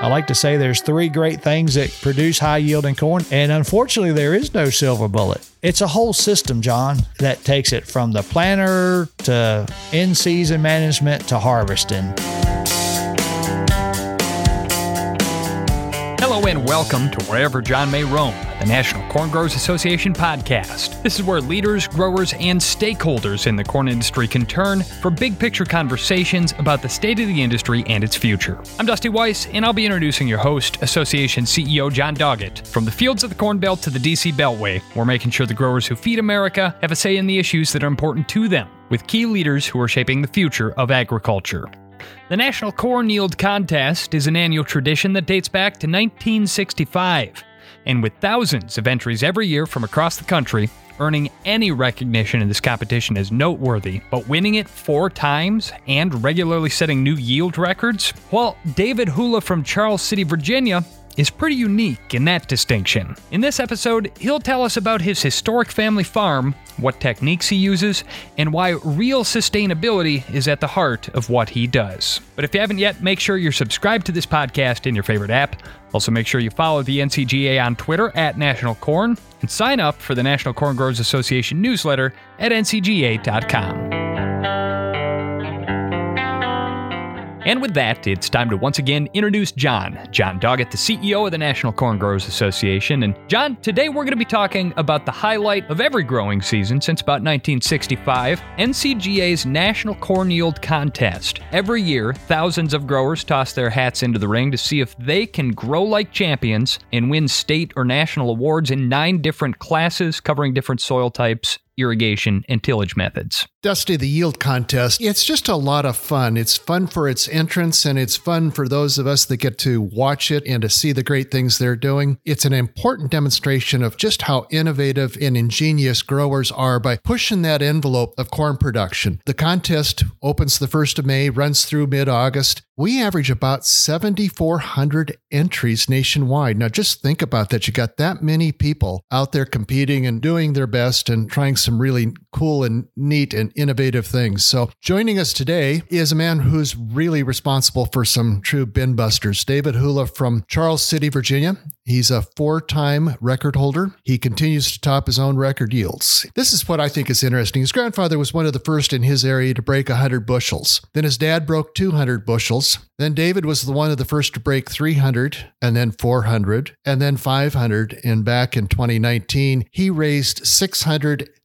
I like to say there's three great things that produce high yielding corn, and unfortunately, there is no silver bullet. It's a whole system, John, that takes it from the planter to in season management to harvesting. And welcome to Wherever John May Roam, the National Corn Growers Association podcast. This is where leaders, growers, and stakeholders in the corn industry can turn for big picture conversations about the state of the industry and its future. I'm Dusty Weiss, and I'll be introducing your host, Association CEO John Doggett. From the fields of the Corn Belt to the DC Beltway, we're making sure the growers who feed America have a say in the issues that are important to them, with key leaders who are shaping the future of agriculture. The National Corn Yield Contest is an annual tradition that dates back to 1965. And with thousands of entries every year from across the country, earning any recognition in this competition is noteworthy, but winning it four times and regularly setting new yield records? Well, David Hula from Charles City, Virginia is pretty unique in that distinction. In this episode, he'll tell us about his historic family farm, what techniques he uses, and why real sustainability is at the heart of what he does. But if you haven't yet, make sure you're subscribed to this podcast in your favorite app. Also, make sure you follow the NCGA on Twitter at National Corn and sign up for the National Corn Growers Association newsletter at ncga.com. And with that, it's time to once again introduce John. John Doggett, the CEO of the National Corn Growers Association. And John, today we're going to be talking about the highlight of every growing season since about 1965 NCGA's National Corn Yield Contest. Every year, thousands of growers toss their hats into the ring to see if they can grow like champions and win state or national awards in nine different classes covering different soil types irrigation, and tillage methods. Dusty, the yield contest, it's just a lot of fun. It's fun for its entrance and it's fun for those of us that get to watch it and to see the great things they're doing. It's an important demonstration of just how innovative and ingenious growers are by pushing that envelope of corn production. The contest opens the 1st of May, runs through mid August. We average about 7,400 entries nationwide. Now, just think about that. You got that many people out there competing and doing their best and trying some really cool and neat and innovative things. So, joining us today is a man who's really responsible for some true bin busters, David Hula from Charles City, Virginia. He's a four time record holder. He continues to top his own record yields. This is what I think is interesting. His grandfather was one of the first in his area to break 100 bushels. Then his dad broke 200 bushels. Then David was the one of the first to break 300 and then 400 and then 500. And back in 2019, he raised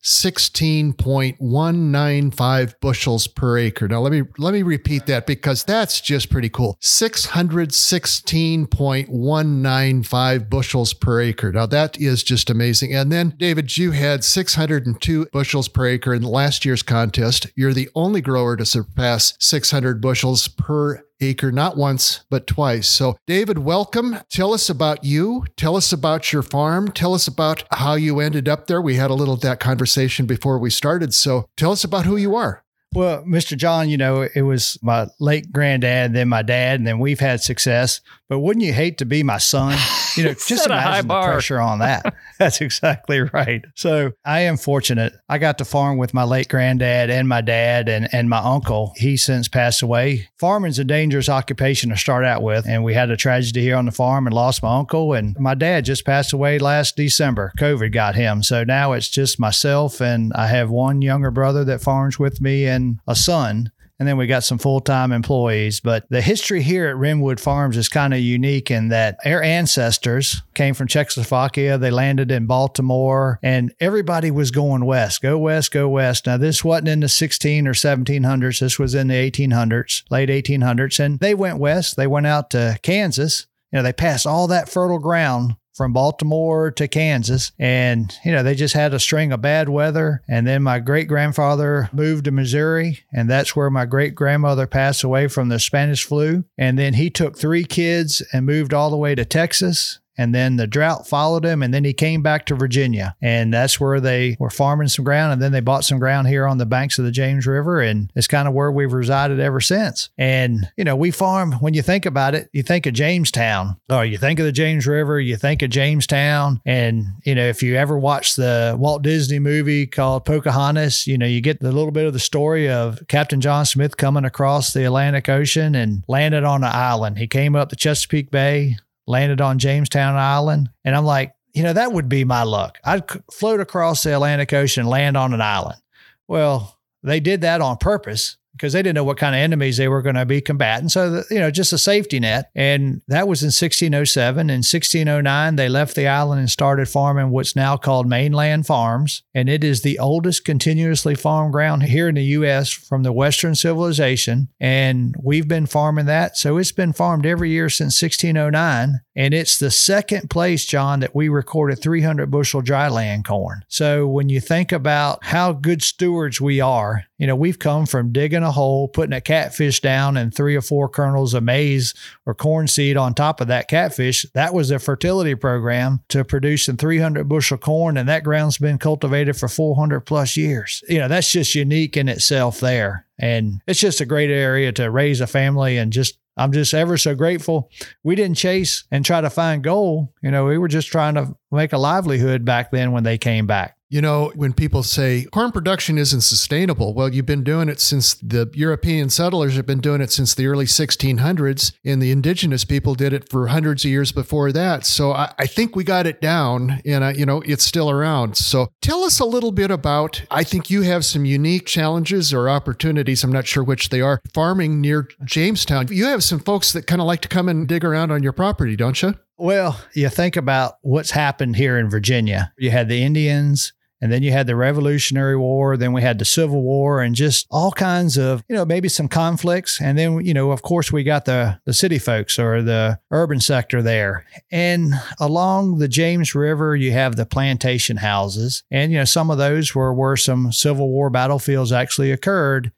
616.195 bushels per acre. Now let me let me repeat that because that's just pretty cool. 616.195 bushels per acre. Now that is just amazing. And then David, you had 602 bushels per acre in last year's contest. You're the only grower to surpass 600 bushels per acre, not once, but twice. So, David, welcome. Tell us about you. Tell us about your farm. Tell us about how you ended up there. We had a little that conversation before we started. So, tell us about who you are. Well, Mr. John, you know, it was my late granddad, then my dad, and then we've had success. But wouldn't you hate to be my son? You know, just imagine the pressure on that. That's exactly right. So I am fortunate. I got to farm with my late granddad and my dad and, and my uncle. He since passed away. Farming's a dangerous occupation to start out with. And we had a tragedy here on the farm and lost my uncle. And my dad just passed away last December. COVID got him. So now it's just myself and I have one younger brother that farms with me and a son and then we got some full time employees. But the history here at Renwood Farms is kind of unique in that our ancestors came from Czechoslovakia. They landed in Baltimore, and everybody was going west. Go west, go west. Now, this wasn't in the 16 or 1700s. This was in the 1800s, late 1800s. And they went west. They went out to Kansas. You know, they passed all that fertile ground from Baltimore to Kansas. And, you know, they just had a string of bad weather. And then my great grandfather moved to Missouri, and that's where my great grandmother passed away from the Spanish flu. And then he took three kids and moved all the way to Texas and then the drought followed him, and then he came back to Virginia, and that's where they were farming some ground, and then they bought some ground here on the banks of the James River, and it's kind of where we've resided ever since. And you know, we farm. When you think about it, you think of Jamestown, or you think of the James River, you think of Jamestown, and you know, if you ever watch the Walt Disney movie called Pocahontas, you know, you get the little bit of the story of Captain John Smith coming across the Atlantic Ocean and landed on an island. He came up the Chesapeake Bay, landed on Jamestown Island. And I'm like, you know, that would be my luck. I'd float across the Atlantic Ocean, land on an island. Well, they did that on purpose because they didn't know what kind of enemies they were going to be combating. So, the, you know, just a safety net. And that was in 1607. In 1609, they left the island and started farming what's now called mainland farms. And it is the oldest continuously farmed ground here in the U.S. from the Western civilization. And we've been farming that. So it's been farmed every year since 1609. And it's the second place, John, that we recorded 300 bushel dry land corn. So when you think about how good stewards we are, you know, we've come from digging a hole, putting a catfish down, and three or four kernels of maize or corn seed on top of that catfish. That was a fertility program to producing 300 bushel corn, and that ground's been cultivated for 400 plus years. You know, that's just unique in itself there. And it's just a great area to raise a family and just I'm just ever so grateful. We didn't chase and try to find gold. You know, we were just trying to make a livelihood back then when they came back. You know, when people say corn production isn't sustainable, well, you've been doing it since the European settlers have been doing it since the early 1600s, and the indigenous people did it for hundreds of years before that. So I, I think we got it down, and I, you know, it's still around. So tell us a little bit about. I think you have some unique challenges or opportunities. I'm not sure which they are. Farming near Jamestown, you have some folks that kind of like to come and dig around on your property, don't you? Well, you think about what's happened here in Virginia. You had the Indians and then you had the Revolutionary War, then we had the Civil War, and just all kinds of, you know, maybe some conflicts. And then, you know, of course, we got the, the city folks or the urban sector there. And along the James River, you have the plantation houses. And, you know, some of those were where some Civil War battlefields actually occurred.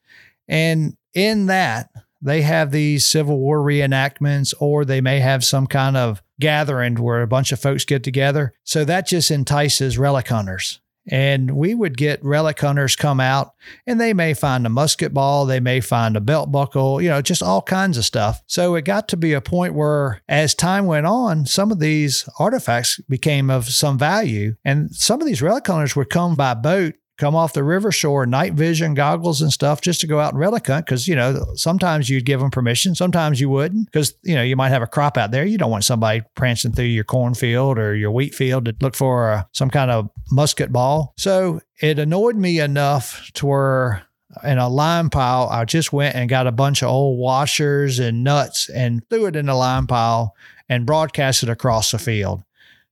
And in that, they have these Civil War reenactments, or they may have some kind of gathering where a bunch of folks get together. So that just entices relic hunters. And we would get relic hunters come out and they may find a musket ball, they may find a belt buckle, you know, just all kinds of stuff. So it got to be a point where as time went on, some of these artifacts became of some value. And some of these relic hunters would come by boat come off the river shore, night vision goggles and stuff just to go out and relic hunt. Cause, you know, sometimes you'd give them permission, sometimes you wouldn't. Cause, you know, you might have a crop out there. You don't want somebody prancing through your cornfield or your wheat field to look for a, some kind of musket ball. So it annoyed me enough to where in a lime pile, I just went and got a bunch of old washers and nuts and threw it in the lime pile and broadcast it across the field.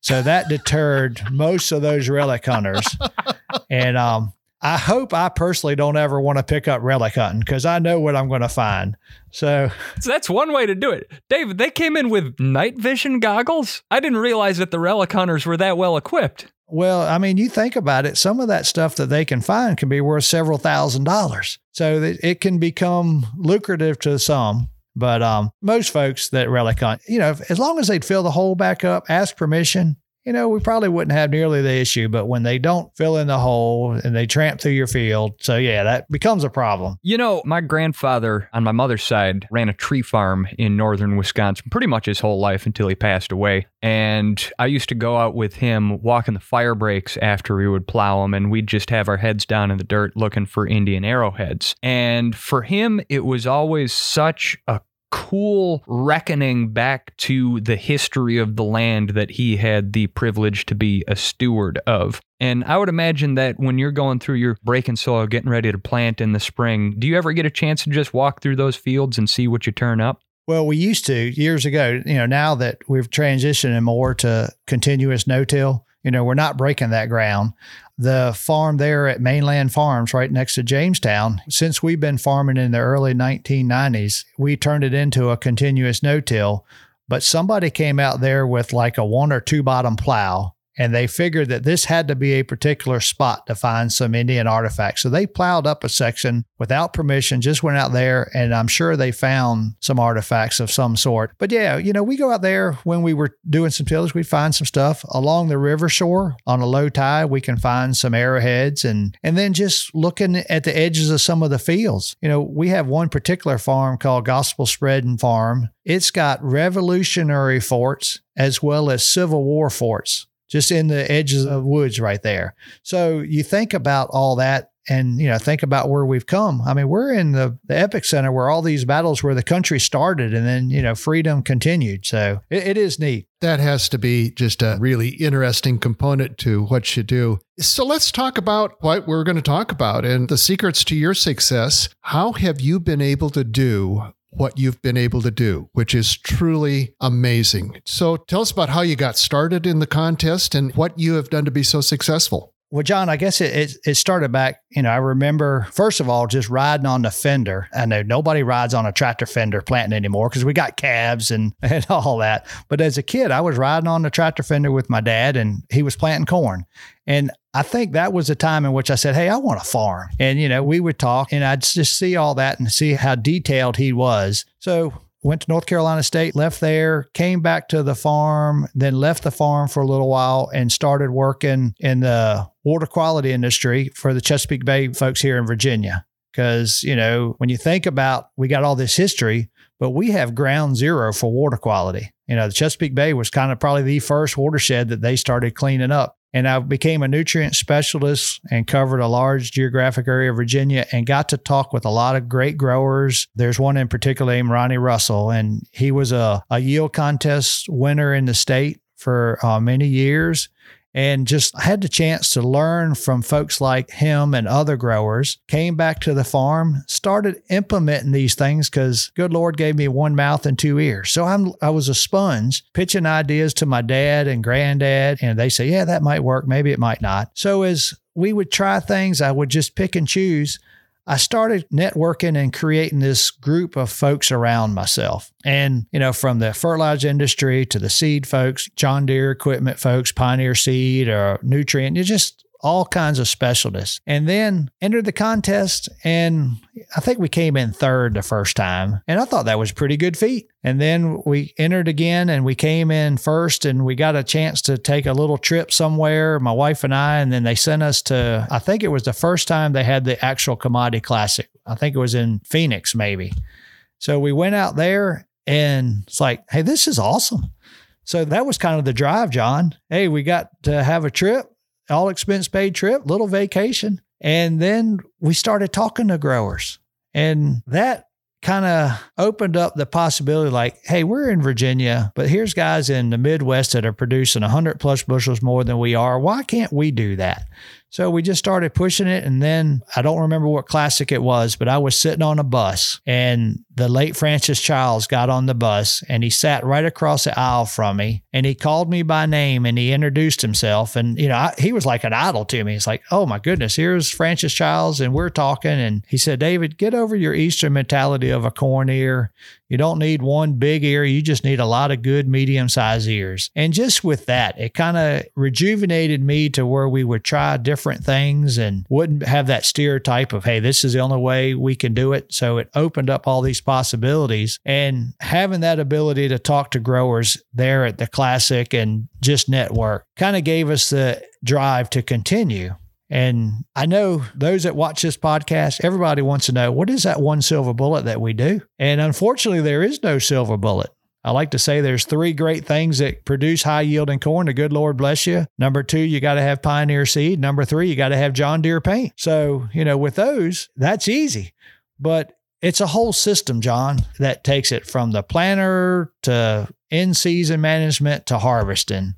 So that deterred most of those relic hunters. And um, I hope I personally don't ever want to pick up relic hunting because I know what I'm going to find. So. so that's one way to do it. David, they came in with night vision goggles. I didn't realize that the relic hunters were that well equipped. Well, I mean, you think about it, some of that stuff that they can find can be worth several thousand dollars. So it can become lucrative to some. But um, most folks that relic hunt, you know, as long as they'd fill the hole back up, ask permission, you know, we probably wouldn't have nearly the issue, but when they don't fill in the hole and they tramp through your field, so yeah, that becomes a problem. You know, my grandfather on my mother's side ran a tree farm in northern Wisconsin pretty much his whole life until he passed away. And I used to go out with him walking the fire breaks after we would plow them, and we'd just have our heads down in the dirt looking for Indian arrowheads. And for him, it was always such a cool reckoning back to the history of the land that he had the privilege to be a steward of. And I would imagine that when you're going through your breaking soil, getting ready to plant in the spring, do you ever get a chance to just walk through those fields and see what you turn up? Well, we used to years ago. You know, now that we've transitioned more to continuous no-till, you know, we're not breaking that ground the farm there at Mainland Farms, right next to Jamestown, since we've been farming in the early 1990s, we turned it into a continuous no till. But somebody came out there with like a one or two bottom plow and they figured that this had to be a particular spot to find some Indian artifacts. So they plowed up a section without permission, just went out there, and I'm sure they found some artifacts of some sort. But yeah, you know, we go out there when we were doing some tillage, we'd find some stuff along the river shore on a low tide. We can find some arrowheads and and then just looking at the edges of some of the fields. You know, we have one particular farm called Gospel Spreading Farm. It's got revolutionary forts as well as Civil War forts just in the edges of woods right there. So you think about all that and you know think about where we've come. I mean we're in the, the epic center where all these battles where the country started and then you know freedom continued. So it, it is neat. That has to be just a really interesting component to what you do. So let's talk about what we're going to talk about and the secrets to your success. How have you been able to do what you've been able to do, which is truly amazing. So tell us about how you got started in the contest and what you have done to be so successful. Well, John, I guess it, it, it started back. You know, I remember first of all just riding on the fender. I know nobody rides on a tractor fender planting anymore because we got calves and and all that. But as a kid, I was riding on the tractor fender with my dad, and he was planting corn. And I think that was a time in which I said, Hey, I want a farm. And, you know, we would talk and I'd just see all that and see how detailed he was. So went to North Carolina State, left there, came back to the farm, then left the farm for a little while and started working in the water quality industry for the Chesapeake Bay folks here in Virginia. Because, you know, when you think about we got all this history, but we have ground zero for water quality. You know, the Chesapeake Bay was kind of probably the first watershed that they started cleaning up. And I became a nutrient specialist and covered a large geographic area of Virginia and got to talk with a lot of great growers. There's one in particular named Ronnie Russell, and he was a, a yield contest winner in the state for uh, many years and just had the chance to learn from folks like him and other growers. Came back to the farm, started implementing these things because good Lord gave me one mouth and two ears. So I'm I was a sponge, pitching ideas to my dad and granddad, and they say, yeah, that might work, maybe it might not. So as we would try things, I would just pick and choose. I started networking and creating this group of folks around myself. And, you know, from the fertilizer industry to the seed folks, John Deere equipment folks, Pioneer Seed or Nutrien, you just all kinds of specialists. And then entered the contest, and I think we came in third the first time. And I thought that was pretty good feat. And then we entered again and we came in first, and we got a chance to take a little trip somewhere, my wife and I. And then they sent us to, I think it was the first time they had the actual commodity classic. I think it was in Phoenix, maybe. So we went out there, and it's like, hey, this is awesome. So that was kind of the drive, John. Hey, we got to have a trip all expense paid trip, little vacation. And then we started talking to growers. And that kind of opened up the possibility like, hey, we're in Virginia, but here's guys in the Midwest that are producing 100 plus bushels more than we are. Why can't we do that? So we just started pushing it. And then I don't remember what classic it was, but I was sitting on a bus and the late Francis Childs got on the bus and he sat right across the aisle from me and he called me by name and he introduced himself. And, you know, I, he was like an idol to me. It's like, oh my goodness, here's Francis Childs and we're talking. And he said, David, get over your Eastern mentality of a corn ear. You don't need one big ear. You just need a lot of good medium sized ears. And just with that, it kind of rejuvenated me to where we would try different things and wouldn't have that stereotype of, hey, this is the only way we can do it. So it opened up all these possibilities. And having that ability to talk to growers there at the Classic and just network kind of gave us the drive to continue. And I know those that watch this podcast, everybody wants to know what is that one silver bullet that we do? And unfortunately, there is no silver bullet. I like to say there's three great things that produce high yielding corn. The good Lord bless you. Number two, you got to have Pioneer seed. Number three, you got to have John Deere paint. So, you know, with those, that's easy. But it's a whole system, John, that takes it from the planter to in season management to harvesting.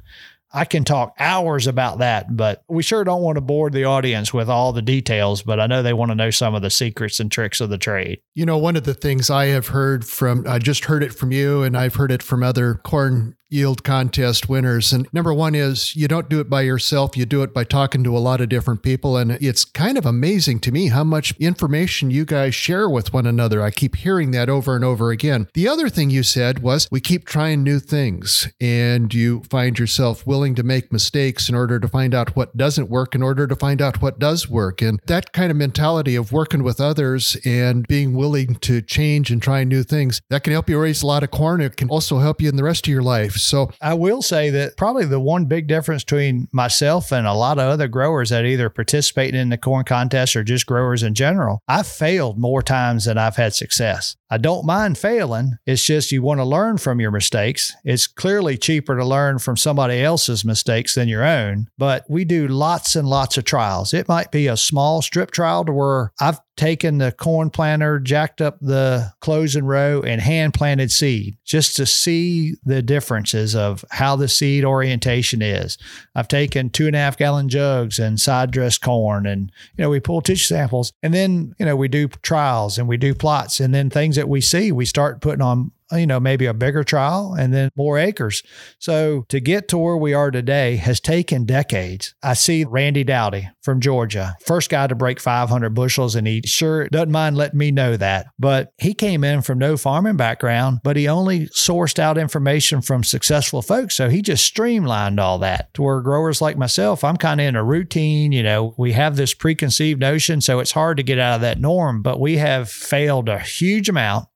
I can talk hours about that, but we sure don't want to bore the audience with all the details. But I know they want to know some of the secrets and tricks of the trade. You know, one of the things I have heard from, I just heard it from you, and I've heard it from other corn yield contest winners. And number one is you don't do it by yourself, you do it by talking to a lot of different people. And it's kind of amazing to me how much information you guys share with one another. I keep hearing that over and over again. The other thing you said was we keep trying new things and you find yourself willing to make mistakes in order to find out what doesn't work, in order to find out what does work. And that kind of mentality of working with others and being willing to change and try new things, that can help you raise a lot of corn. It can also help you in the rest of your life. So I will say that probably the one big difference between myself and a lot of other growers that either participate in the corn contest or just growers in general, I've failed more times than I've had success. I don't mind failing. It's just you want to learn from your mistakes. It's clearly cheaper to learn from somebody else's mistakes than your own, but we do lots and lots of trials. It might be a small strip trial to where I've taken the corn planter, jacked up the closing row, and hand planted seed just to see the differences of how the seed orientation is. I've taken two and a half gallon jugs and side dressed corn, and you know we pull tissue samples, and then you know we do trials and we do plots, and then things that we see we start putting on Uh, you know, maybe a bigger trial and then more acres. So to get to where we are today has taken decades. I see Randy Dowdy from Georgia, first guy to break 500 bushels, and he sure doesn't mind letting me know that. But he came in from no farming background, but he only sourced out information from successful folks. So he just streamlined all that to where growers like myself, I'm kind of in a routine. You know, we have this preconceived notion, so it's hard to get out of that norm, but we have failed a huge amount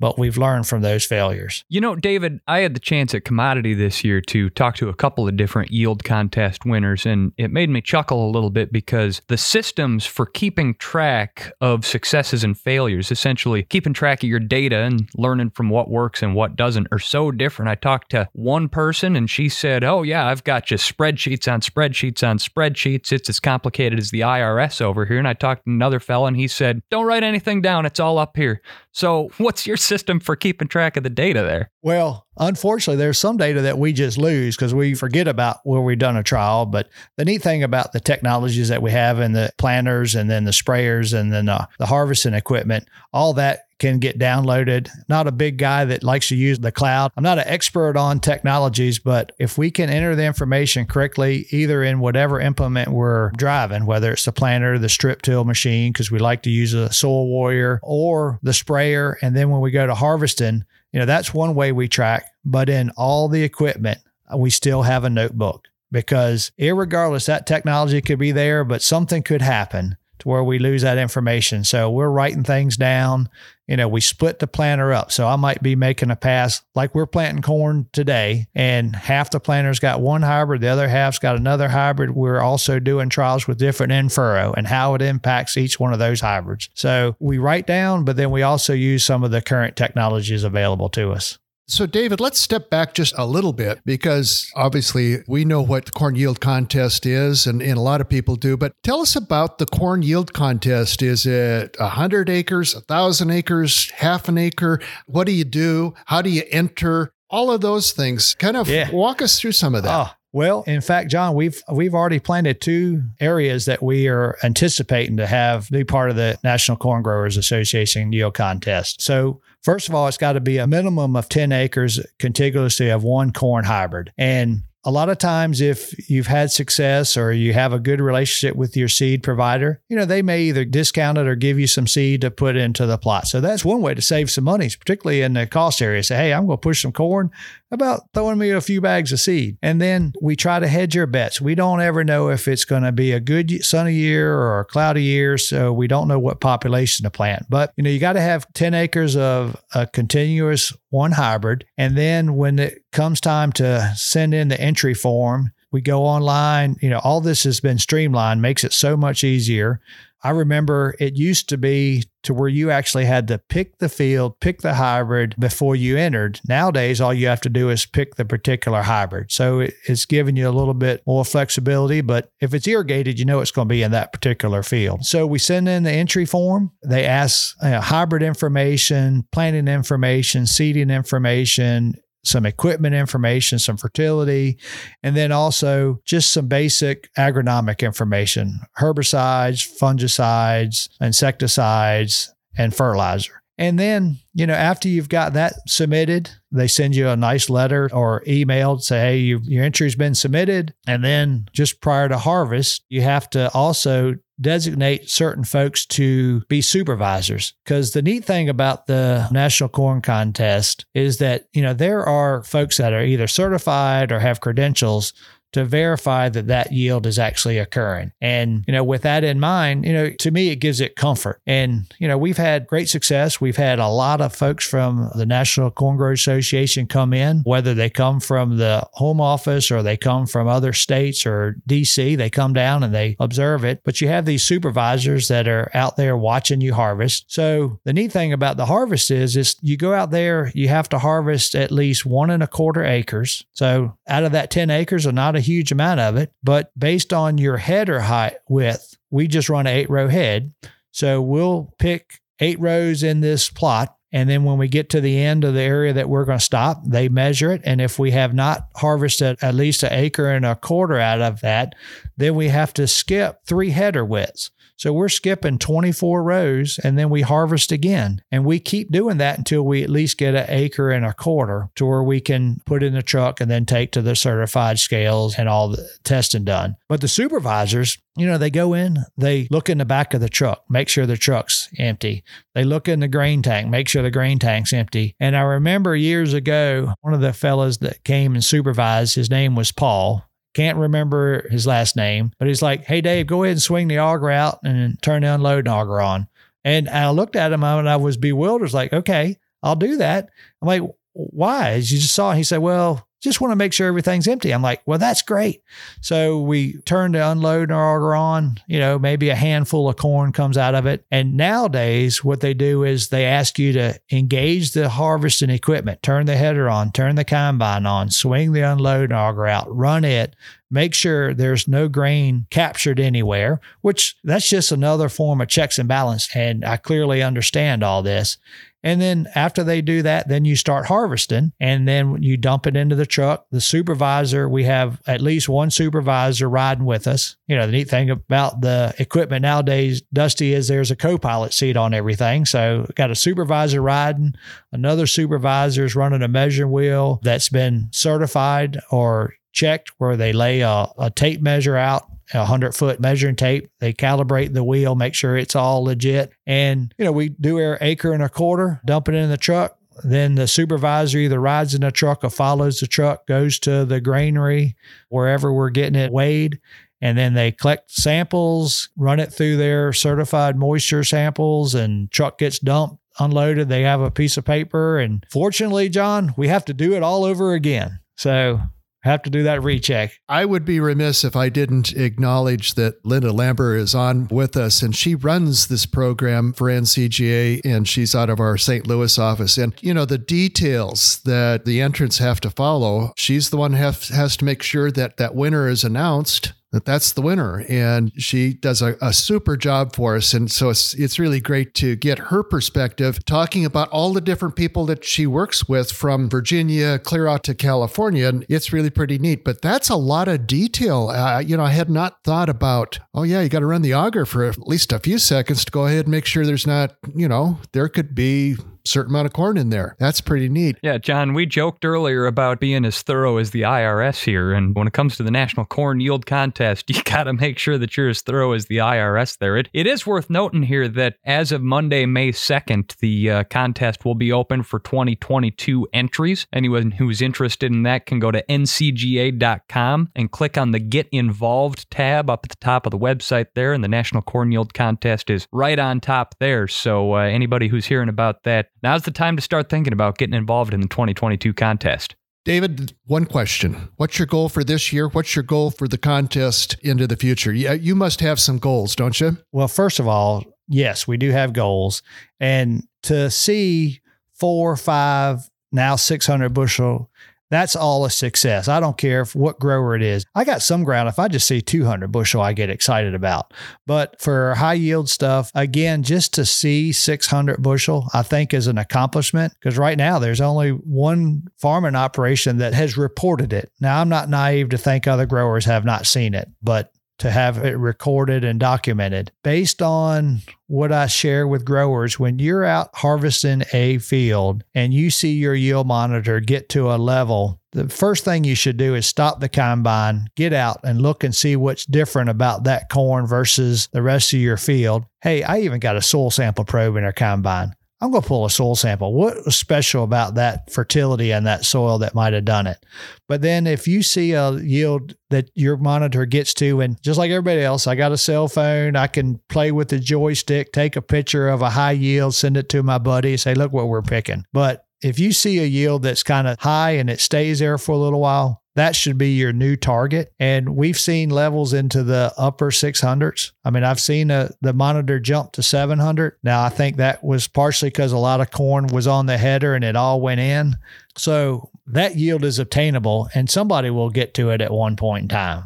but we've learned from those failures. You know, David, I had the chance at Commodity this year to talk to a couple of different yield contest winners, and it made me chuckle a little bit because the systems for keeping track of successes and failures, essentially keeping track of your data and learning from what works and what doesn't, are so different. I talked to one person, and she said, Oh, yeah, I've got just spreadsheets on spreadsheets on spreadsheets. It's as complicated as the IRS over here. And I talked to another fella, and he said, Don't write anything down. It's all up here. So, what's your system for keeping track of the data there? Well, unfortunately, there's some data that we just lose because we forget about where we've done a trial. But the neat thing about the technologies that we have and the planters and then the sprayers and then uh, the harvesting equipment, all that can get downloaded. Not a big guy that likes to use the cloud. I'm not an expert on technologies, but if we can enter the information correctly, either in whatever implement we're driving, whether it's the planter, the strip till machine, because we like to use a soil warrior, or the sprayer, and then when we go to harvesting, you know, that's one way we track. But in all the equipment, uh, we still have a notebook because, regardless, that technology could be there, but something could happen to where we lose that information. So we're writing things down. You know, we split the planter up. So I might be making a pass like we're planting corn today, and half the planter's got one hybrid, the other half's got another hybrid. We're also doing trials with different in furrow and how it impacts each one of those hybrids. So we write down, but then we also use some of the current technologies available to us. So, David, let's step back just a little bit because obviously we know what the corn yield contest is, and, and a lot of people do. But tell us about the corn yield contest. Is it 100 acres, 1,000 acres, half an acre? What do you do? How do you enter? All of those things. Kind of yeah. walk us through some of that. Oh. Well, in fact, John, we've we've already planted two areas that we are anticipating to have be part of the National Corn Growers Association yield contest. So First of all, it's got to be a minimum of 10 acres contiguously of one corn hybrid. And a lot of times if you've had success or you have a good relationship with your seed provider, you know, they may either discount it or give you some seed to put into the plot. So that's one way to save some money, particularly in the cost area. Say, hey, I'm going to push some corn about throwing me a few bags of seed. And then we try to hedge your bets. We don't ever know if it's going to be a good sunny year or a cloudy year. So we don't know what population to plant. But, you know, you got to have 10 acres of a continuous one hybrid. And then when it comes time to send in the entry form, we go online. You know, all this has been streamlined, makes it so much easier. I remember it used to be to where you actually had to pick the field, pick the hybrid before you entered. Nowadays, all you have to do is pick the particular hybrid. So it's giving you a little bit more flexibility, but if it's irrigated, you know it's going to be in that particular field. So we send in the entry form. They ask uh, hybrid information, planting information, seeding information, some equipment information, some fertility, and then also just some basic agronomic information herbicides, fungicides, insecticides, and fertilizer. And then, you know, after you've got that submitted, they send you a nice letter or email to say, hey, your, your entry's been submitted. And then just prior to harvest, you have to also designate certain folks to be supervisors. Because the neat thing about the National Corn Contest is that, you know, there are folks that are either certified or have credentials to verify that that yield is actually occurring. And, you know, with that in mind, you know, to me, it gives it comfort. And, you know, we've had great success. We've had a lot of folks from the National Corn Growers Association come in, whether they come from the home office or they come from other states or DC, they come down and they observe it. But you have these supervisors that are out there watching you harvest. So the neat thing about the harvest is, is you go out there, you have to harvest at least one and a quarter acres. So out of that 10 acres are not a huge amount of it, but based on your header height width, we just run an eight row head. So we'll pick eight rows in this plot. And then when we get to the end of the area that we're going to stop, they measure it. And if we have not harvested at least an acre and a quarter out of that, then we have to skip three header widths. So we're skipping 24 rows and then we harvest again. And we keep doing that until we at least get an acre and a quarter to where we can put in the truck and then take to the certified scales and all the testing done. But the supervisors, you know, they go in, they look in the back of the truck, make sure the truck's empty. They look in the grain tank, make sure the grain tank's empty. And I remember years ago, one of the fellows that came and supervised, his name was Paul. Can't remember his last name, but he's like, Hey, Dave, go ahead and swing the auger out and turn the unload auger on. And I looked at him and I was bewildered. I was like, okay, I'll do that. I'm like, why? As you just saw, he said, well, just want to make sure everything's empty. I'm like, well, that's great. So we turn to unload our auger on, you know, maybe a handful of corn comes out of it. And nowadays, what they do is they ask you to engage the harvesting equipment, turn the header on, turn the combine on, swing the unload auger out, run it, make sure there's no grain captured anywhere, which that's just another form of checks and balance. And I clearly understand all this. And then after they do that, then you start harvesting and then you dump it into the truck. The supervisor, we have at least one supervisor riding with us. You know, the neat thing about the equipment nowadays, Dusty, is there's a co pilot seat on everything. So got a supervisor riding, another supervisor is running a measuring wheel that's been certified or checked where they lay a, a tape measure out a hundred foot measuring tape. They calibrate the wheel, make sure it's all legit. And, you know, we do our acre and a quarter, dump it in the truck. Then the supervisor either rides in the truck or follows the truck, goes to the granary, wherever we're getting it weighed. And then they collect samples, run it through their certified moisture samples, and truck gets dumped, unloaded. They have a piece of paper. And fortunately, John, we have to do it all over again. So have to do that recheck. I would be remiss if I didn't acknowledge that Linda Lambert is on with us and she runs this program for NCGA and she's out of our St. Louis office. And, you know, the details that the entrants have to follow, she's the one has, has to make sure that that winner is announced that that's the winner. And she does a, a, super job for us. And so it's it's really great to get her perspective talking about all the different people that she works with from Virginia clear out to California. And it's really pretty neat. But that's a lot of detail. Uh, you know I had not thought about oh yeah you got to run the auger for at least a few seconds to go ahead and make sure there's not you know there could be certain amount of corn in there. That's pretty neat. Yeah, John, we joked earlier about being as thorough as the IRS here. And when it comes to the National Corn Yield Contest, you got to make sure that you're as thorough as the IRS there. It, it is worth noting here that as of Monday, May 2nd, the uh, contest will be open for 2022 entries. Anyone who's interested in that can go to ncga.com and click on the Get Involved tab up at the top of the website there. And the National Corn Yield Contest is right on top there. So uh, anybody who's hearing about that, Now's the time to start thinking about getting involved in the 2022 contest. David, one question. What's your goal for this year? What's your goal for the contest into the future? Yeah, you must have some goals, don't you? Well, first of all, yes, we do have goals. And to see four, five, now 600 bushel that's all a success. I don't care what grower it is. I got some ground. If I just see 200 bushel, I get excited about. But for high yield stuff, again, just to see 600 bushel, I think is an accomplishment because right now there's only one farming operation that has reported it. Now, I'm not naive to think other growers have not seen it, but to have it recorded and documented. Based on what I share with growers, when you're out harvesting a field and you see your yield monitor get to a level, the first thing you should do is stop the combine, get out and look and see what's different about that corn versus the rest of your field. Hey, I even got a soil sample probe in our combine. I'm going to pull a soil sample. What was special about that fertility and that soil that might have done it? But then if you see a yield that your monitor gets to, and just like everybody else, I got a cell phone, I can play with the joystick, take a picture of a high yield, send it to my buddy, say, look what we're picking. But if you see a yield that's kind of high and it stays there for a little while, that should be your new target. And we've seen levels into the upper 600s. I mean, I've seen a, the monitor jump to 700. Now, I think that was partially because a lot of corn was on the header and it all went in. So that yield is obtainable and somebody will get to it at one point in time.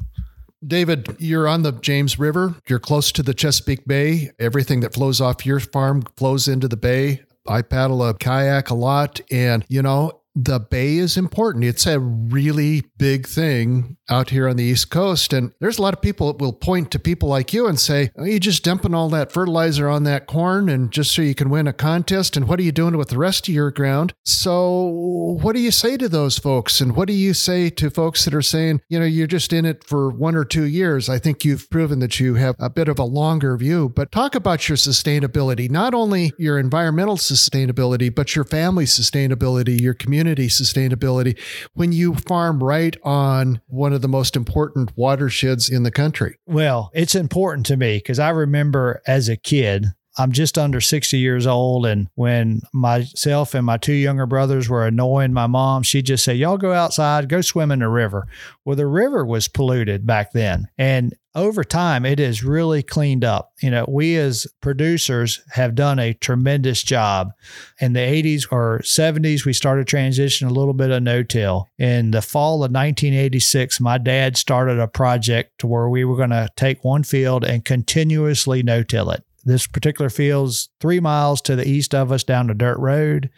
David, you're on the James River. You're close to the Chesapeake Bay. Everything that flows off your farm flows into the bay. I paddle a kayak a lot, and you know, the bay is important. It's a really big thing out here on the East Coast. And there's a lot of people that will point to people like you and say, oh, you're just dumping all that fertilizer on that corn and just so you can win a contest. And what are you doing with the rest of your ground? So, what do you say to those folks? And what do you say to folks that are saying, you know, you're just in it for one or two years? I think you've proven that you have a bit of a longer view, but talk about your sustainability, not only your environmental sustainability, but your family sustainability, your community sustainability when you farm right on one of the most important watersheds in the country? Well, it's important to me because I remember as a kid, I'm just under 60 years old. And when myself and my two younger brothers were annoying my mom, she'd just say, Y'all go outside, go swim in the river. Well, the river was polluted back then. And over time, it has really cleaned up. You know, we as producers have done a tremendous job. In the 80s or 70s, we started transition a little bit of no-till. In the fall of 1986, my dad started a project to where we were going to take one field and continuously no-till it. This particular field's three miles to the east of us down a dirt road.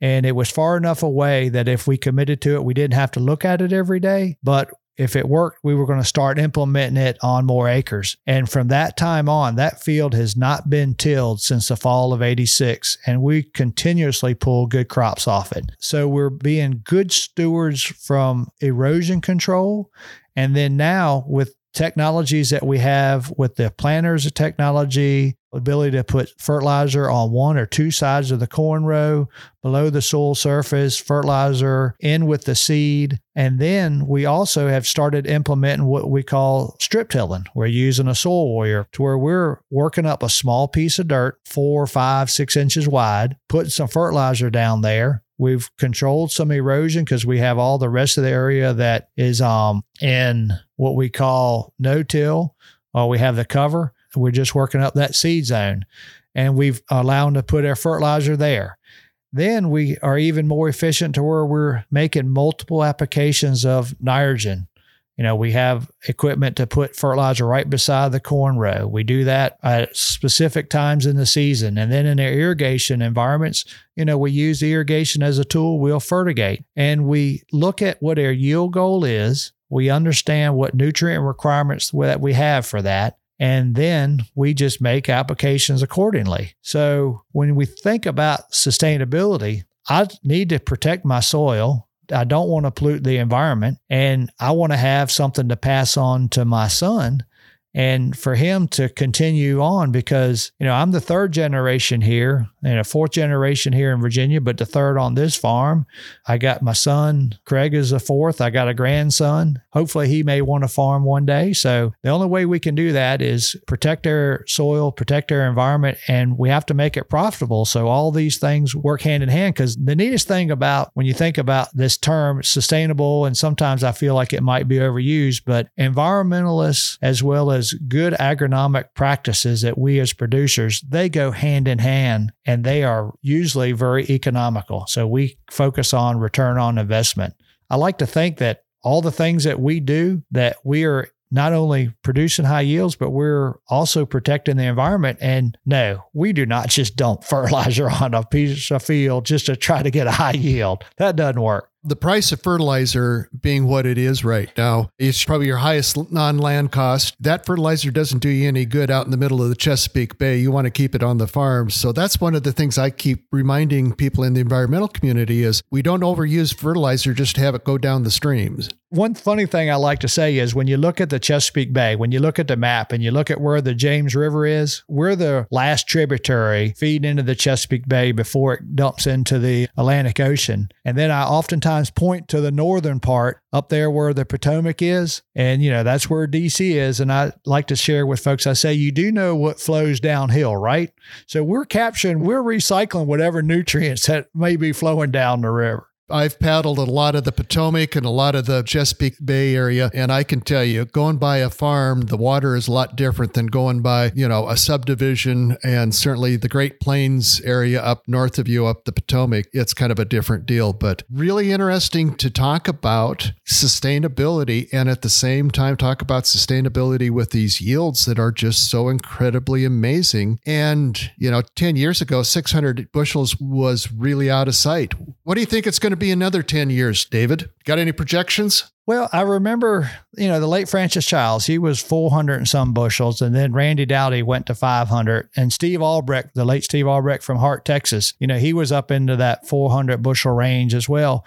And it was far enough away that if we committed to it, we didn't have to look at it every day. But if it worked, we were going to start implementing it on more acres. And from that time on, that field has not been tilled since the fall of 86, and we continuously pull good crops off it. So we're being good stewards from erosion control. And then now with technologies that we have with the planters of technology, ability to put fertilizer on one or two sides of the corn row, below the soil surface, fertilizer in with the seed. And then we also have started implementing what we call strip tilling. We're using a soil warrior to where we're working up a small piece of dirt, four, five, six inches wide, putting some fertilizer down there, We've controlled some erosion because we have all the rest of the area that is um, in what we call no till. Uh, we have the cover. We're just working up that seed zone and we've allowed them to put our fertilizer there. Then we are even more efficient to where we're making multiple applications of nitrogen you know, we have equipment to put fertilizer right beside the corn row. We do that at specific times in the season. And then in our irrigation environments, you know, we use irrigation as a tool. We'll fertigate and we look at what our yield goal is. We understand what nutrient requirements that we have for that. And then we just make applications accordingly. So when we think about sustainability, I need to protect my soil I don't want to pollute the environment and I want to have something to pass on to my son and for him to continue on because you know I'm the third generation here and a fourth generation here in Virginia, but the third on this farm. I got my son Craig is a fourth. I got a grandson. Hopefully, he may want to farm one day. So the only way we can do that is protect our soil, protect our environment, and we have to make it profitable. So all these things work hand in hand. Because the neatest thing about when you think about this term, sustainable, and sometimes I feel like it might be overused, but environmentalists as well as good agronomic practices that we as producers they go hand in hand and they are usually very economical. So we focus on return on investment. I like to think that all the things that we do, that we are not only producing high yields, but we're also protecting the environment. And no, we do not just dump fertilizer on a piece of field just to try to get a high yield. That doesn't work. The price of fertilizer being what it is right now, it's probably your highest non land cost. That fertilizer doesn't do you any good out in the middle of the Chesapeake Bay. You want to keep it on the farms. So that's one of the things I keep reminding people in the environmental community is we don't overuse fertilizer just to have it go down the streams. One funny thing I like to say is when you look at the Chesapeake Bay, when you look at the map and you look at where the James River is, we're the last tributary feeding into the Chesapeake Bay before it dumps into the Atlantic Ocean. And then I oftentimes point to the northern part up there where the Potomac is. And, you know, that's where DC is. And I like to share with folks, I say, you do know what flows downhill, right? So we're capturing, we're recycling whatever nutrients that may be flowing down the river. I've paddled a lot of the Potomac and a lot of the Chesapeake Bay area, and I can tell you, going by a farm, the water is a lot different than going by, you know, a subdivision and certainly the Great Plains area up north of you, up the Potomac. It's kind of a different deal, but really interesting to talk about sustainability and at the same time talk about sustainability with these yields that are just so incredibly amazing. And, you know, 10 years ago, 600 bushels was really out of sight. What do you think it's going to be another 10 years, David? Got any projections? Well, I remember, you know, the late Francis Childs, he was 400 and some bushels. And then Randy Dowdy went to 500. And Steve Albrecht, the late Steve Albrecht from Hart, Texas, you know, he was up into that 400 bushel range as well.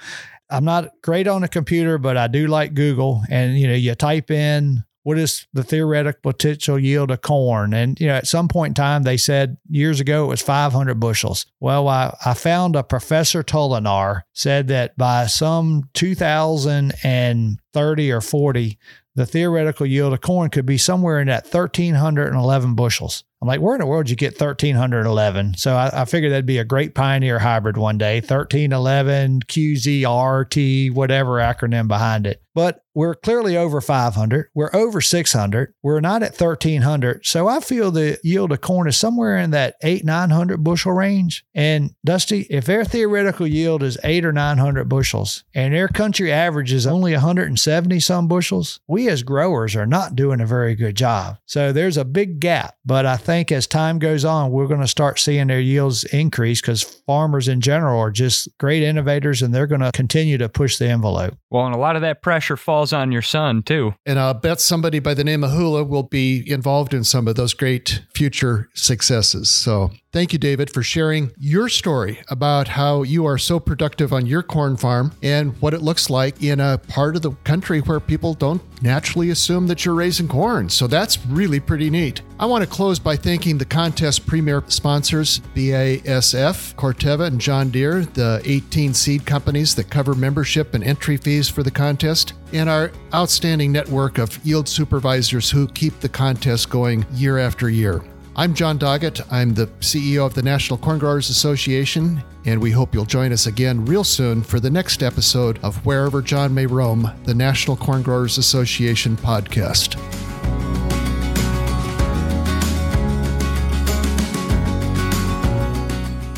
I'm not great on a computer, but I do like Google. And, you know, you type in what is the theoretical potential yield of corn? And, you know, at some point in time, they said years ago it was 500 bushels. Well, I, I found a Professor Tollenaar said that by some 2030 or 40, the theoretical yield of corn could be somewhere in that 1,311 bushels. I'm like, where in the world did you get 1311? So I, I figured that'd be a great pioneer hybrid one day 1311, QZRT, whatever acronym behind it. But we're clearly over 500. We're over 600. We're not at 1300. So I feel the yield of corn is somewhere in that eight, 900 bushel range. And Dusty, if their theoretical yield is eight or 900 bushels and their country average is only 170 some bushels, we as growers are not doing a very good job. So there's a big gap. But I think as time goes on, we're going to start seeing their yields increase because farmers in general are just great innovators and they're going to continue to push the envelope. Well, and a lot of that pressure falls on your son too. And I'll bet somebody by the name of Hula will be involved in some of those great future successes. So thank you, David, for sharing your story about how you are so productive on your corn farm and what it looks like in a part of the country where people don't naturally assume that you're raising corn. So that's really pretty neat. I want to close by thanking the contest premier sponsors, BASF, Corteva, and John Deere, the 18 seed companies that cover membership and entry fees for the contest, and our outstanding network of yield supervisors who keep the contest going year after year. I'm Jon Doggett. I'm the CEO of the National Corn Growers Association, and we hope you'll join us again real soon for the next episode of Wherever John May Roam, the National Corn Growers Association podcast.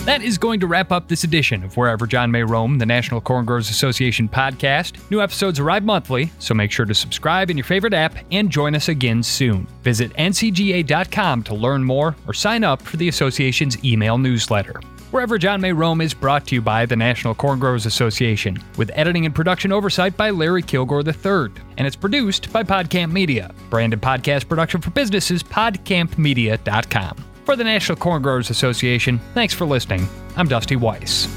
That is going to wrap up this edition of Wherever John May Roam, the National Corn Growers Association podcast. New episodes arrive monthly, so make sure to subscribe in your favorite app and join us again soon. Visit ncga.com to learn more or sign up for the association's email newsletter. Wherever John May Roam is brought to you by the National Corn Growers Association, with editing and production oversight by Larry Kilgore III, and it's produced by Podcamp Media. Branded podcast production for businesses, podcampmedia.com. For the National Corn Growers Association, thanks for listening. I'm Dusty Weiss.